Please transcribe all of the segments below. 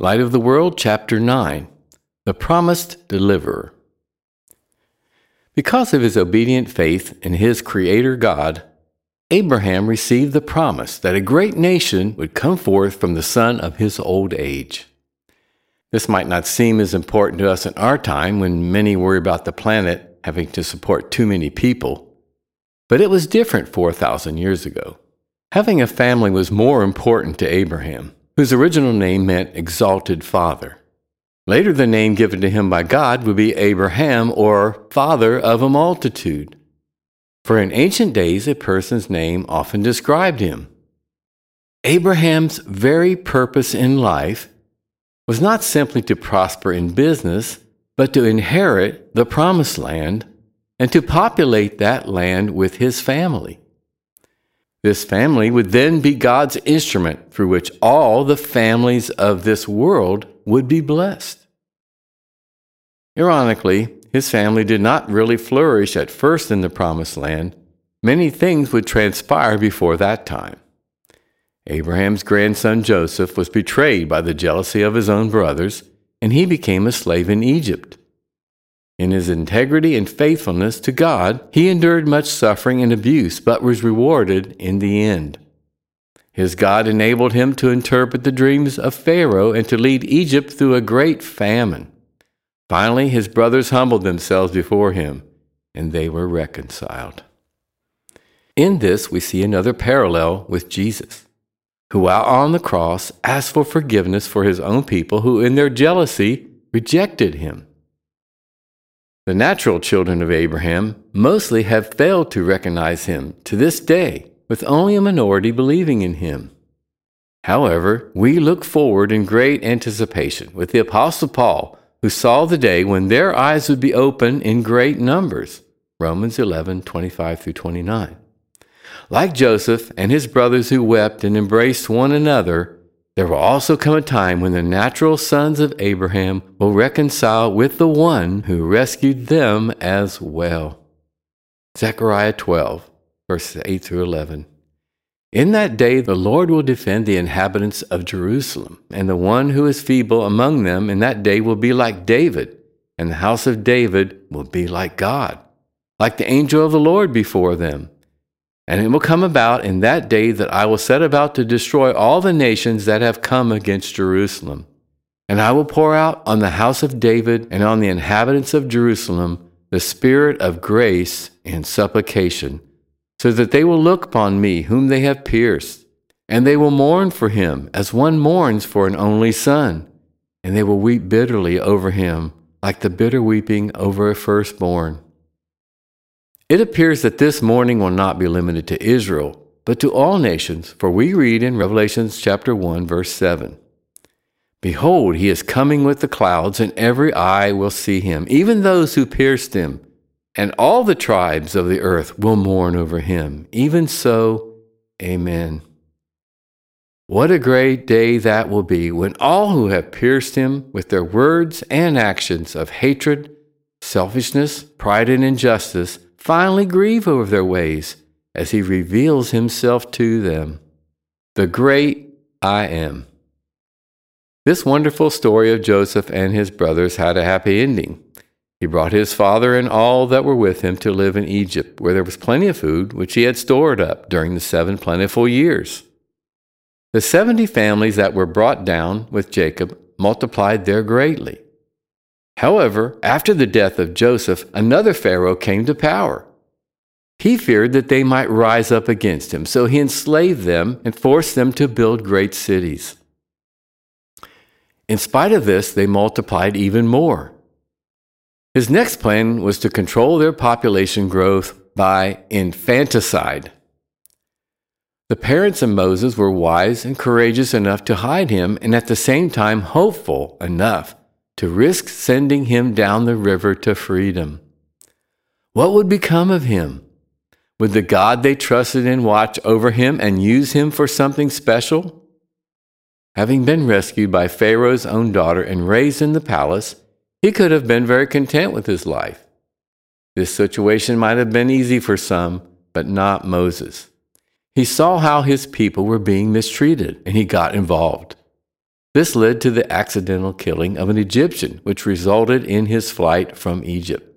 Light of the World, Chapter 9 The Promised Deliverer. Because of his obedient faith in his Creator God, Abraham received the promise that a great nation would come forth from the son of his old age. This might not seem as important to us in our time when many worry about the planet having to support too many people, but it was different 4,000 years ago. Having a family was more important to Abraham whose original name meant exalted father. Later, the name given to him by God would be Abraham or father of a multitude. For in ancient days, a person's name often described him. Abraham's very purpose in life was not simply to prosper in business, but to inherit the promised land and to populate that land with his family. This family would then be God's instrument through which all the families of this world would be blessed. Ironically, his family did not really flourish at first in the Promised Land. Many things would transpire before that time. Abraham's grandson Joseph was betrayed by the jealousy of his own brothers, and he became a slave in Egypt. In his integrity and faithfulness to God, he endured much suffering and abuse, but was rewarded in the end. His God enabled him to interpret the dreams of Pharaoh and to lead Egypt through a great famine. Finally, his brothers humbled themselves before him, and they were reconciled. In this, we see another parallel with Jesus, who, while on the cross, asked for forgiveness for his own people who, in their jealousy, rejected him. The natural children of Abraham mostly have failed to recognize him to this day, with only a minority believing in him. However, we look forward in great anticipation with the Apostle Paul, who saw the day when their eyes would be open in great numbers. Romans 11 25 through 29. Like Joseph and his brothers who wept and embraced one another, there will also come a time when the natural sons of Abraham will reconcile with the one who rescued them as well. Zechariah 12, verses 8 through 11. In that day the Lord will defend the inhabitants of Jerusalem, and the one who is feeble among them in that day will be like David, and the house of David will be like God, like the angel of the Lord before them. And it will come about in that day that I will set about to destroy all the nations that have come against Jerusalem. And I will pour out on the house of David and on the inhabitants of Jerusalem the spirit of grace and supplication, so that they will look upon me whom they have pierced, and they will mourn for him as one mourns for an only son, and they will weep bitterly over him, like the bitter weeping over a firstborn. It appears that this mourning will not be limited to Israel, but to all nations, for we read in Revelations chapter 1 verse 7. Behold, he is coming with the clouds, and every eye will see him, even those who pierced him, and all the tribes of the earth will mourn over him. Even so, amen. What a great day that will be when all who have pierced him with their words and actions of hatred, selfishness, pride, and injustice finally grieve over their ways as he reveals himself to them. The great I am. This wonderful story of Joseph and his brothers had a happy ending. He brought his father and all that were with him to live in Egypt, where there was plenty of food, which he had stored up during the seven plentiful years. The seventy families that were brought down with Jacob multiplied there greatly. However, after the death of Joseph, another Pharaoh came to power. He feared that they might rise up against him, so he enslaved them and forced them to build great cities. In spite of this, they multiplied even more. His next plan was to control their population growth by infanticide. The parents of Moses were wise and courageous enough to hide him, and at the same time hopeful enough to risk sending him down the river to freedom. What would become of him? Would the God they trusted in watch over him and use him for something special? Having been rescued by Pharaoh's own daughter and raised in the palace, he could have been very content with his life. This situation might have been easy for some, but not Moses. He saw how his people were being mistreated and he got involved. This led to the accidental killing of an Egyptian, which resulted in his flight from Egypt.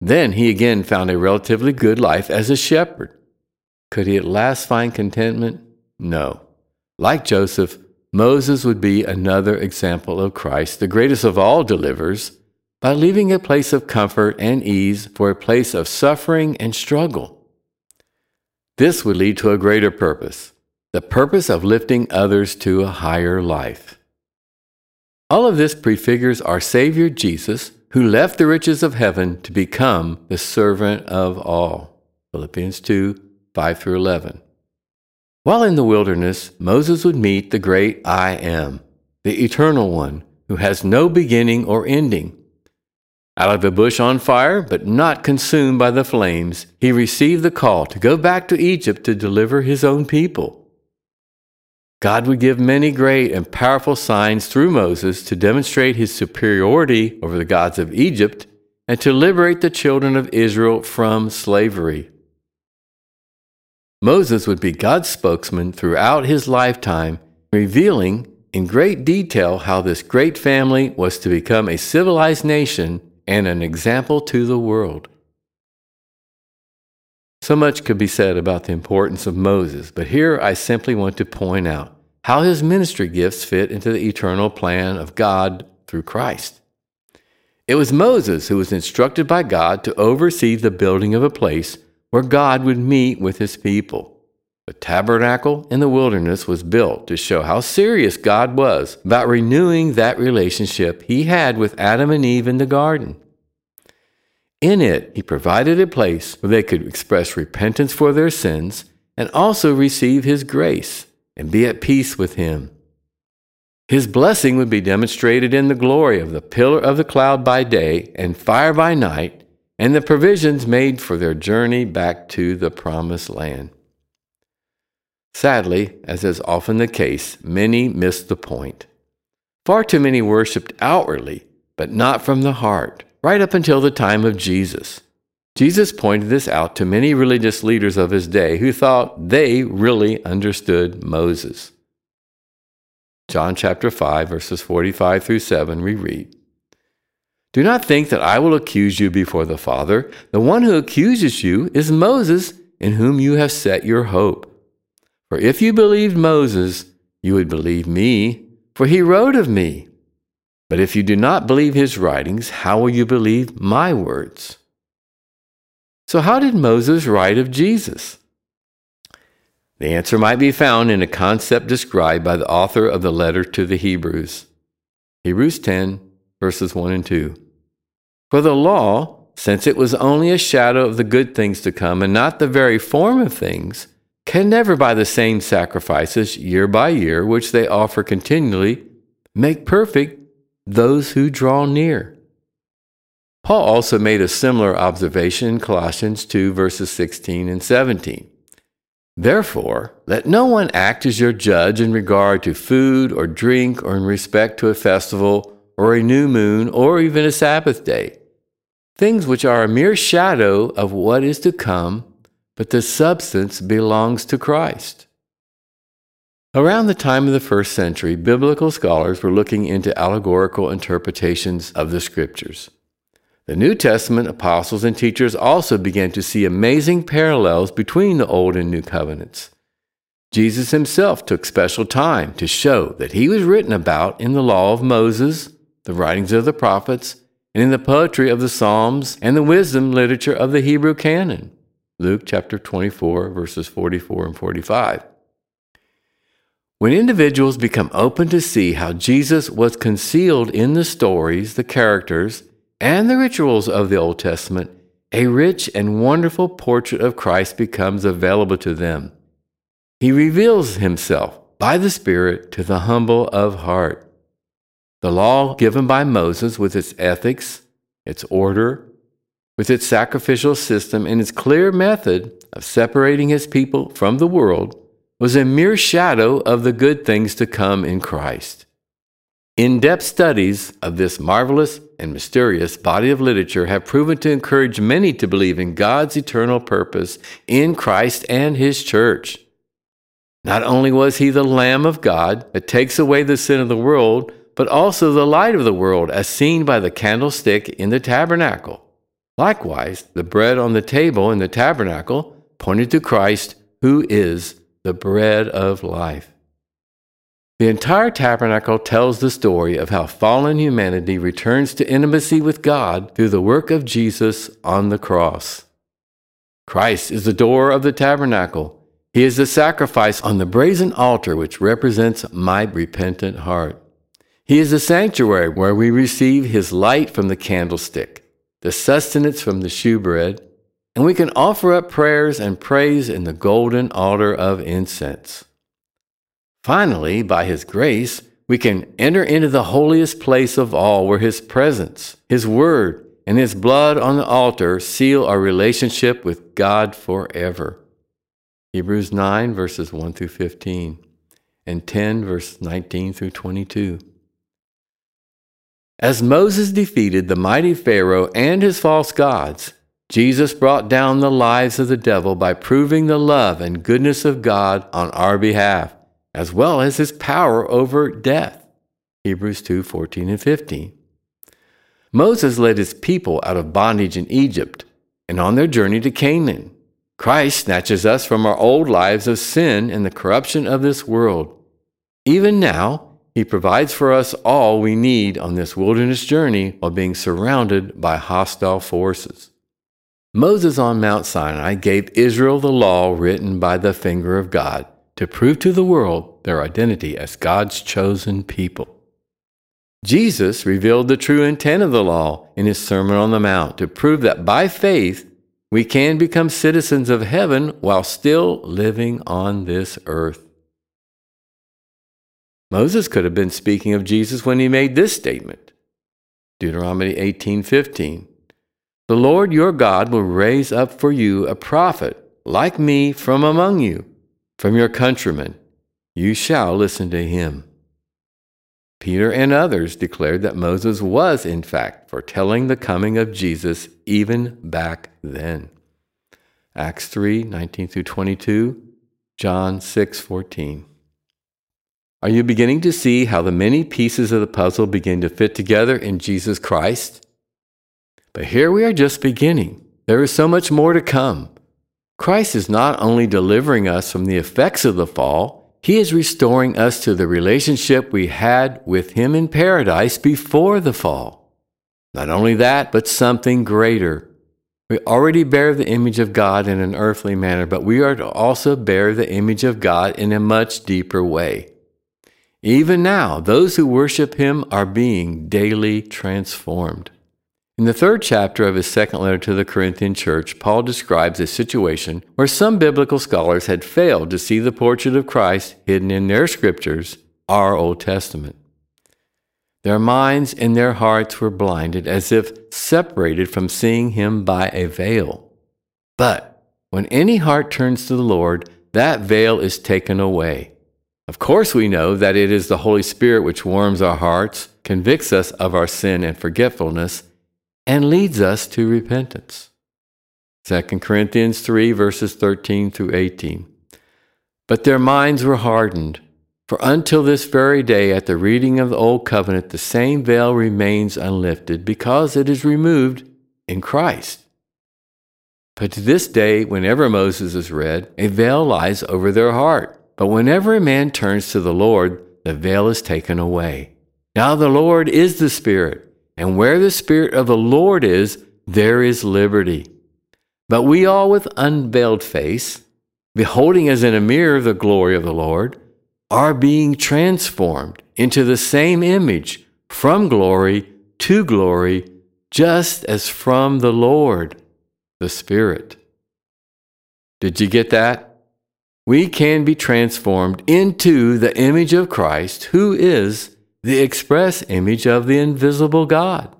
Then he again found a relatively good life as a shepherd. Could he at last find contentment? No. Like Joseph, Moses would be another example of Christ, the greatest of all deliverers, by leaving a place of comfort and ease for a place of suffering and struggle. This would lead to a greater purpose, the purpose of lifting others to a higher life. All of this prefigures our Savior Jesus, who left the riches of heaven to become the servant of all. Philippians 2 5 through 11. While in the wilderness, Moses would meet the great I Am, the Eternal One, who has no beginning or ending. Out of a bush on fire, but not consumed by the flames, he received the call to go back to Egypt to deliver his own people. God would give many great and powerful signs through Moses to demonstrate his superiority over the gods of Egypt and to liberate the children of Israel from slavery. Moses would be God's spokesman throughout his lifetime, revealing in great detail how this great family was to become a civilized nation and an example to the world. So much could be said about the importance of Moses, but here I simply want to point out how his ministry gifts fit into the eternal plan of God through Christ. It was Moses who was instructed by God to oversee the building of a place where God would meet with his people. The tabernacle in the wilderness was built to show how serious God was about renewing that relationship he had with Adam and Eve in the garden. In it, he provided a place where they could express repentance for their sins and also receive his grace and be at peace with him. His blessing would be demonstrated in the glory of the pillar of the cloud by day and fire by night, and the provisions made for their journey back to the promised land. Sadly, as is often the case, many missed the point. Far too many worshiped outwardly, but not from the heart right up until the time of Jesus. Jesus pointed this out to many religious leaders of his day who thought they really understood Moses. John chapter 5, verses 45 through 7, we read Do not think that I will accuse you before the Father. The one who accuses you is Moses, in whom you have set your hope. For if you believed Moses, you would believe me, for he wrote of me. But if you do not believe his writings, how will you believe my words? So, how did Moses write of Jesus? The answer might be found in a concept described by the author of the letter to the Hebrews. Hebrews 10, verses 1 and 2. For the law, since it was only a shadow of the good things to come and not the very form of things, can never by the same sacrifices year by year, which they offer continually, make perfect those who draw near. Paul also made a similar observation in Colossians 2, verses 16 and 17. Therefore, let no one act as your judge in regard to food or drink or in respect to a festival or a new moon or even a Sabbath day, things which are a mere shadow of what is to come, but the substance belongs to Christ. Around the time of the first century, biblical scholars were looking into allegorical interpretations of the scriptures. The New Testament apostles and teachers also began to see amazing parallels between the Old and New Covenants. Jesus himself took special time to show that he was written about in the law of Moses, the writings of the prophets, and in the poetry of the Psalms and the wisdom literature of the Hebrew canon. Luke chapter 24, verses 44 and 45. When individuals become open to see how Jesus was concealed in the stories, the characters, and the rituals of the Old Testament, a rich and wonderful portrait of Christ becomes available to them. He reveals himself by the Spirit to the humble of heart. The law given by Moses, with its ethics, its order, with its sacrificial system, and its clear method of separating his people from the world, was a mere shadow of the good things to come in Christ. In depth studies of this marvelous and mysterious body of literature have proven to encourage many to believe in God's eternal purpose in Christ and His church. Not only was he the Lamb of God that takes away the sin of the world, but also the light of the world, as seen by the candlestick in the tabernacle. Likewise, the bread on the table in the tabernacle pointed to Christ, who is the bread of life. The entire tabernacle tells the story of how fallen humanity returns to intimacy with God through the work of Jesus on the cross. Christ is the door of the tabernacle. He is the sacrifice on the brazen altar which represents my repentant heart. He is the sanctuary where we receive His light from the candlestick, the sustenance from the shewbread, and we can offer up prayers and praise in the golden altar of incense. Finally, by His grace, we can enter into the holiest place of all where His presence, His Word, and His blood on the altar seal our relationship with God forever. Hebrews 9, verses 1 through 15, and 10, verses 19 through 22. As Moses defeated the mighty Pharaoh and his false gods, Jesus brought down the lies of the devil by proving the love and goodness of God on our behalf, as well as his power over death. Hebrews 2 14 and 15. Moses led his people out of bondage in Egypt and on their journey to Canaan. Christ snatches us from our old lives of sin and the corruption of this world. Even now, he provides for us all we need on this wilderness journey while being surrounded by hostile forces. Moses on Mount Sinai gave Israel the law written by the finger of God to prove to the world their identity as God's chosen people. Jesus revealed the true intent of the law in his Sermon on the Mount to prove that by faith we can become citizens of heaven while still living on this earth. Moses could have been speaking of Jesus when he made this statement. Deuteronomy 18:15. The Lord your God will raise up for you a prophet like me from among you, from your countrymen. You shall listen to him. Peter and others declared that Moses was, in fact, foretelling the coming of Jesus even back then. Acts 3 19 through 22, John 6 14. Are you beginning to see how the many pieces of the puzzle begin to fit together in Jesus Christ? But here we are just beginning. There is so much more to come. Christ is not only delivering us from the effects of the fall, He is restoring us to the relationship we had with Him in paradise before the fall. Not only that, but something greater. We already bear the image of God in an earthly manner, but we are to also bear the image of God in a much deeper way. Even now, those who worship him are being daily transformed. In the third chapter of his second letter to the Corinthian church, Paul describes a situation where some biblical scholars had failed to see the portrait of Christ hidden in their scriptures, our Old Testament. Their minds and their hearts were blinded as if separated from seeing him by a veil. But when any heart turns to the Lord, that veil is taken away. Of course, we know that it is the Holy Spirit which warms our hearts, convicts us of our sin and forgetfulness, and leads us to repentance. 2 Corinthians 3, verses 13 through 18. But their minds were hardened, for until this very day, at the reading of the Old Covenant, the same veil remains unlifted, because it is removed in Christ. But to this day, whenever Moses is read, a veil lies over their heart but whenever a man turns to the Lord, the veil is taken away. Now the Lord is the Spirit, and where the Spirit of the Lord is, there is liberty. But we all with unveiled face, beholding as in a mirror the glory of the Lord, are being transformed into the same image from glory to glory, just as from the Lord, the Spirit. Did you get that? we can be transformed into the image of Christ, who is the express image of the invisible God.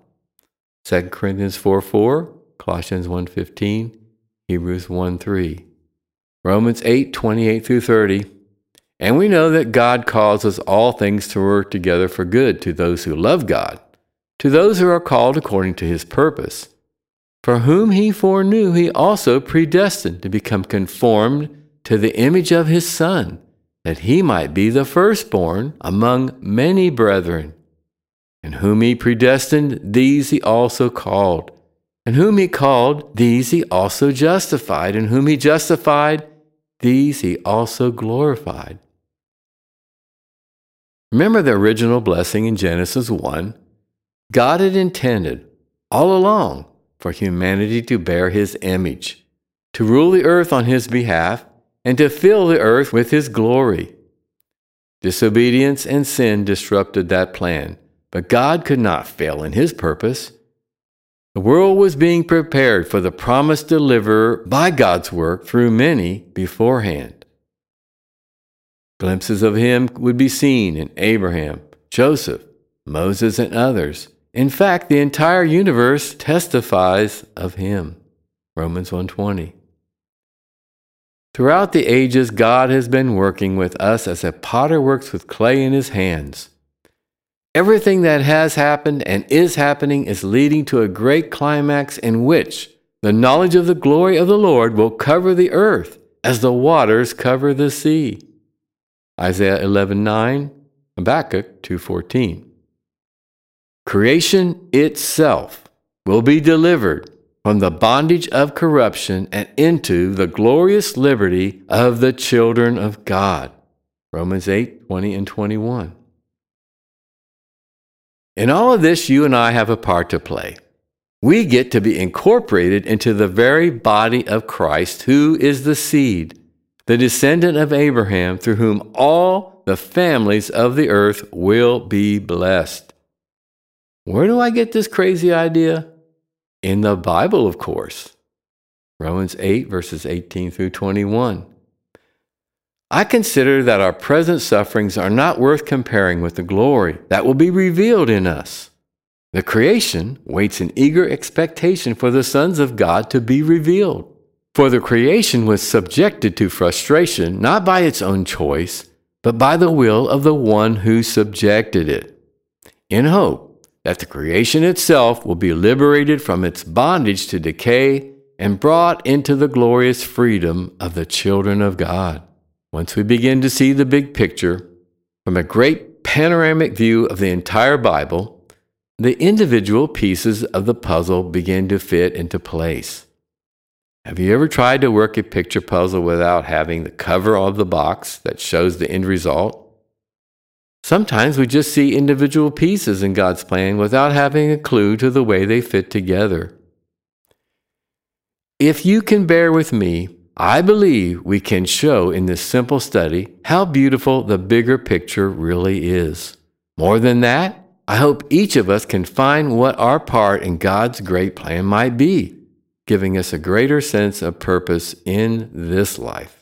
2 Corinthians 4 4, Colossians 1 15, Hebrews 1 3, Romans 8 28 through 30. And we know that God causes all things to work together for good to those who love God, to those who are called according to his purpose. For whom he foreknew, he also predestined to become conformed to the image of his Son, that he might be the firstborn among many brethren. And whom he predestined, these he also called. And whom he called, these he also justified. And whom he justified, these he also glorified. Remember the original blessing in Genesis 1? God had intended all along for humanity to bear his image, to rule the earth on his behalf, and to fill the earth with his glory. Disobedience and sin disrupted that plan, but God could not fail in his purpose. The world was being prepared for the promised deliverer by God's work through many beforehand. Glimpses of him would be seen in Abraham, Joseph, Moses, and others. In fact, the entire universe testifies of him. Romans 120. Throughout the ages, God has been working with us as a potter works with clay in his hands. Everything that has happened and is happening is leading to a great climax in which the knowledge of the glory of the Lord will cover the earth as the waters cover the sea. Isaiah 11:9, Habakkuk 2:14. Creation itself will be delivered from the bondage of corruption and into the glorious liberty of the children of God. Romans 8 20 and 21. In all of this, you and I have a part to play. We get to be incorporated into the very body of Christ, who is the seed, the descendant of Abraham, through whom all the families of the earth will be blessed. Where do I get this crazy idea? In the Bible, of course. Romans 8, verses 18 through 21. I consider that our present sufferings are not worth comparing with the glory that will be revealed in us. The creation waits in eager expectation for the sons of God to be revealed. For the creation was subjected to frustration not by its own choice, but by the will of the one who subjected it, in hope that the creation itself will be liberated from its bondage to decay and brought into the glorious freedom of the children of God. Once we begin to see the big picture from a great panoramic view of the entire Bible, the individual pieces of the puzzle begin to fit into place. Have you ever tried to work a picture puzzle without having the cover of the box that shows the end result? Sometimes we just see individual pieces in God's plan without having a clue to the way they fit together. If you can bear with me, I believe we can show in this simple study how beautiful the bigger picture really is. More than that, I hope each of us can find what our part in God's great plan might be, giving us a greater sense of purpose in this life.